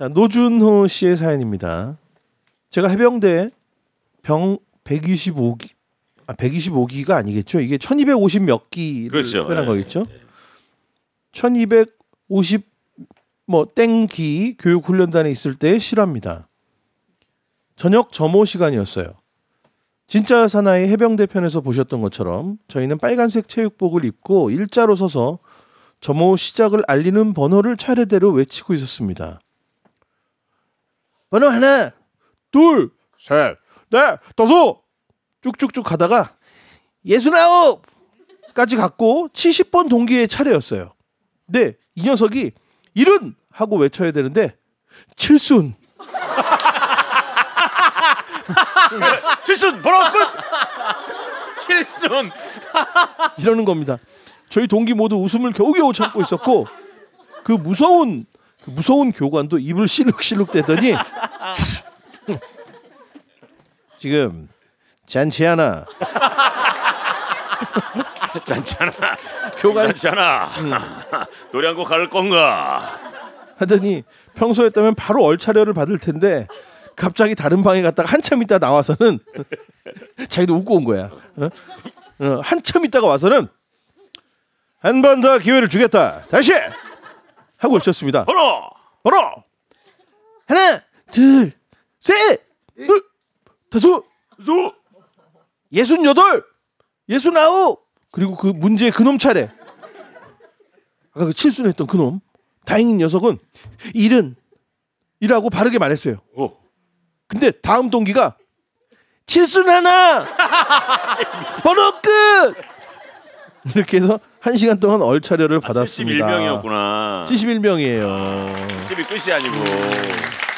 자 노준호 씨의 사연입니다. 제가 해병대 병 125기 아 125기가 아니겠죠? 이게 1250 몇 기를 그렇죠. 표현한 예. 거겠죠? 1250 뭐 땡기 교육 훈련단에 있을 때의 실화입니다. 저녁 점호 시간이었어요. 진짜 사나이 해병대 편에서 보셨던 것처럼 저희는 빨간색 체육복을 입고 일자로 서서 점호 시작을 알리는 번호를 차례대로 외치고 있었습니다. 번호 하나, 둘, 셋, 넷, 다섯 쭉쭉쭉 가다가 예순아홉까지 갔고 70번 동기의 차례였어요. 근데 이 녀석이 일은 하고 외쳐야 되는데 칠순 칠순 번호 끝. 칠순. 이러는 겁니다. 저희 동기 모두 웃음을 겨우겨우 참고 있었고 그 무서운 그 무서운 교관도 입을 실룩실룩 대더니 지금 잔치 하나 짠잖아. 교관 짠잖아. 노래 한 곡 할 건가? 하더니 평소였다면 바로 얼차려를 받을 텐데 갑자기 다른 방에 갔다가 한참 있다 나와서는 자기도 웃고 온 거야. 어? 어, 한참 있다가 와서는 한 번 더 기회를 주겠다. 다시 하고 외쳤습니다. 번호. 번호 하나, 둘, 셋, 둘, 다섯, 수. 예순 여덟, 예순 아홉 그리고 그 문제의 그놈 차례. 아까 그 칠순 했던 그놈. 다행인 녀석은 일은 이라고 바르게 말했어요. 오. 근데 다음 동기가 칠순 하나 번호 끝 이렇게 해서 한 시간 동안 얼차려를 받았습니다. 71명이었구나. 71명이에요. 70이 끝이 아니고.